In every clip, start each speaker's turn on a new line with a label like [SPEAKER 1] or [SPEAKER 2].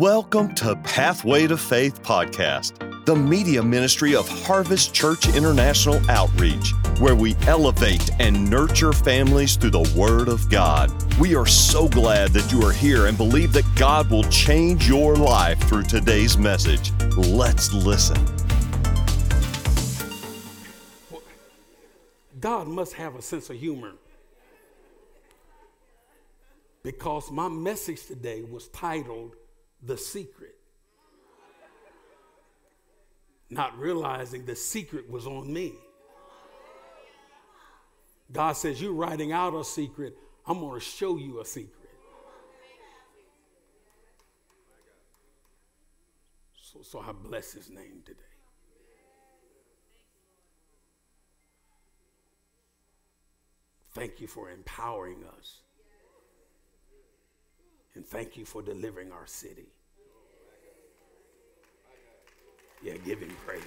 [SPEAKER 1] Welcome to Pathway to Faith podcast, the media ministry of Harvest Church International Outreach, where we elevate and nurture families through the Word of God. We are so glad that you are here and believe that God will change your life through today's message. Let's listen.
[SPEAKER 2] God must have a sense of humor because my message today was titled The Secret. Not realizing the secret was on me. God says, You're writing out a secret, I'm going to show you a secret. So, so I bless his name today. Thank you for empowering us. And thank you for delivering our city. Yeah, give him praise.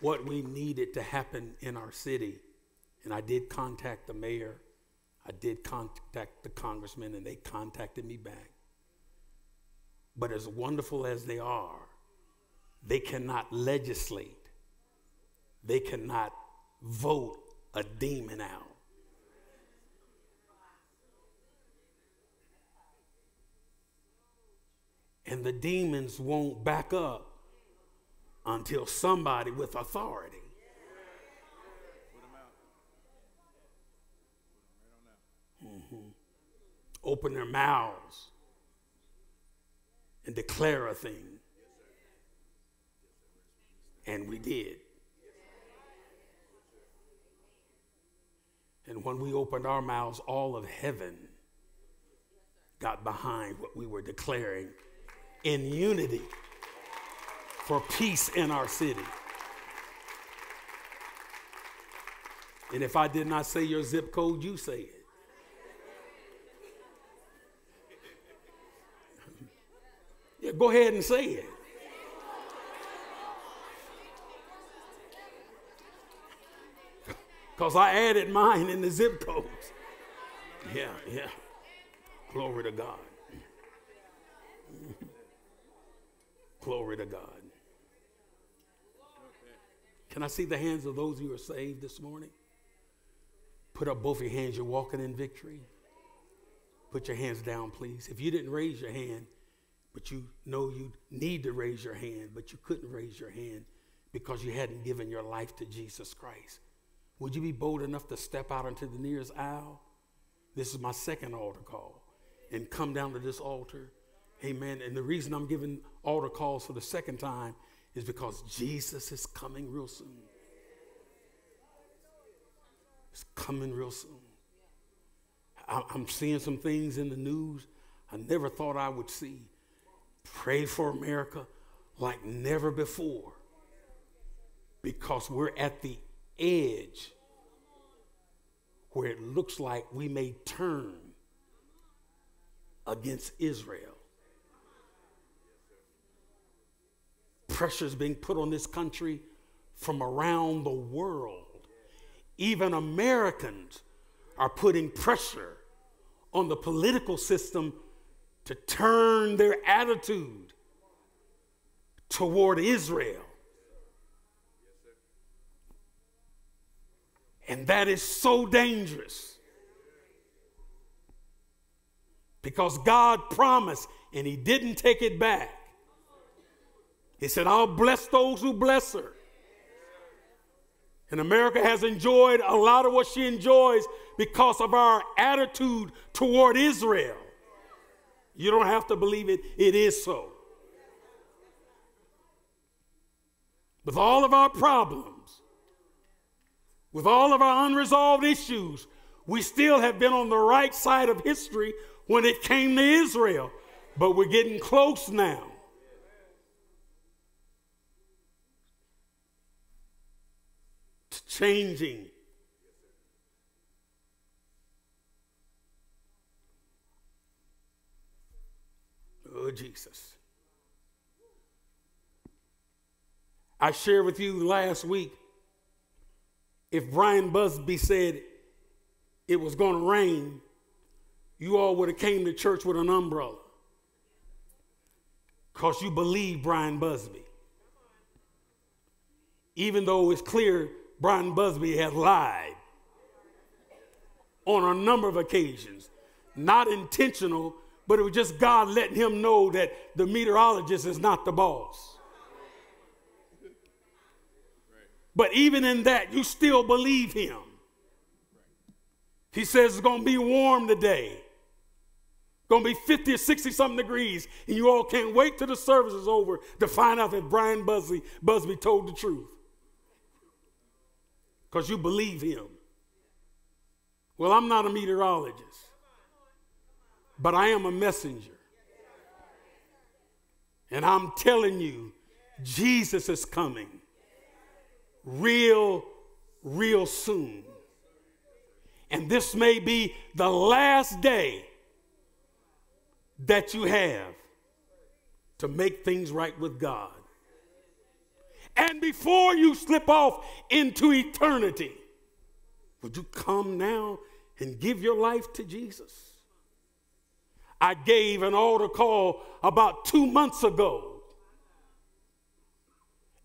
[SPEAKER 2] What we needed to happen in our city, and I did contact the mayor, I did contact the congressman, and they contacted me back. But as wonderful as they are, they cannot legislate they cannot vote a demon out. And the demons won't back up until somebody with authority. Mm-hmm. Open their mouths and declare a thing. And we did. When we opened our mouths, all of heaven got behind what we were declaring in unity for peace in our city. And if I did not say your zip code, you say it. Yeah, go ahead and say it. Because I added mine in the zip codes. Yeah, yeah. Glory to God. Glory to God. Can I see the hands of those who are saved this morning? Put up both your hands. You're walking in victory. Put your hands down, please. If you didn't raise your hand, but you know you need to raise your hand, but you couldn't raise your hand because you hadn't given your life to Jesus Christ. Would you be bold enough to step out into the nearest aisle? This is my second altar call. And come down to this altar. Amen. And the reason I'm giving altar calls for the second time is because Jesus is coming real soon. It's coming real soon. I'm seeing some things in the news I never thought I would see. Pray for America like never before because we're at the edge where it looks like we may turn against Israel. Pressure is being put on this country from around the world. Even Americans are putting pressure on the political system to turn their attitude toward Israel. And that is so dangerous. Because God promised and He didn't take it back. He said, I'll bless those who bless her. And America has enjoyed a lot of what she enjoys because of our attitude toward Israel. You don't have to believe it, it is so. With all of our problems, with all of our unresolved issues, we still have been on the right side of history when it came to Israel. But we're getting close now. To changing. Oh, Jesus. I shared with you last week if Bryan Busby said it was going to rain, you all would have came to church with an umbrella because you believe Bryan Busby. Even though it's clear Bryan Busby has lied on a number of occasions, not intentional, but it was just God letting him know that the meteorologist is not the boss. But even in that, you still believe him. He says it's going to be warm today. Going to be 50 or 60 something degrees, and you all can't wait till the service is over to find out that Bryan Busby, Busby told the truth. Because you believe him. Well, I'm not a meteorologist, but I am a messenger. And I'm telling you, Jesus is coming real, real soon. And this may be the last day that you have to make things right with God. And before you slip off into eternity, would you come now and give your life to Jesus? I gave an altar call about two months ago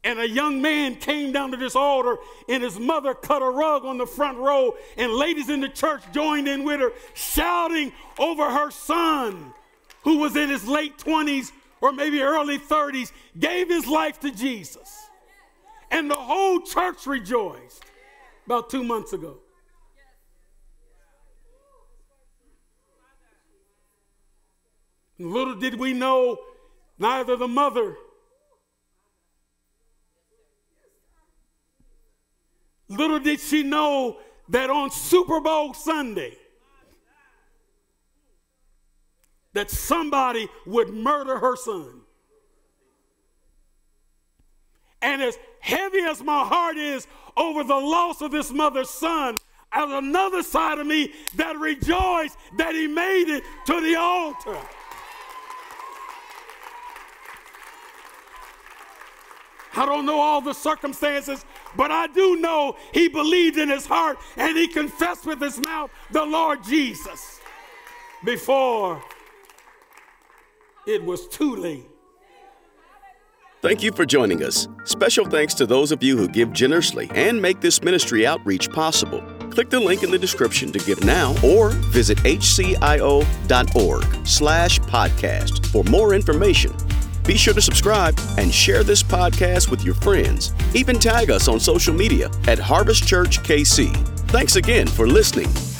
[SPEAKER 2] and a young man came down to this altar, and his mother cut a rug on the front row, and ladies in the church joined in with her, shouting over her son, who was in his late 20s or maybe early 30s, gave his life to Jesus. And the whole church rejoiced about two months ago. Little did we know, neither the mother Little did she know that on Super Bowl Sunday, that somebody would murder her son. And as heavy as my heart is over the loss of this mother's son, there's another side of me that rejoiced that he made it to the altar. I don't know all the circumstances, but I do know he believed in his heart and he confessed with his mouth the Lord Jesus before it was too late.
[SPEAKER 3] Thank you for joining us. Special thanks to those of you who give generously and make this ministry outreach possible. Click the link in the description to give now or visit hcio.org slash podcast for more information. Be sure to subscribe and share this podcast with your friends. Even tag us on social media at Harvest Church KC. Thanks again for listening.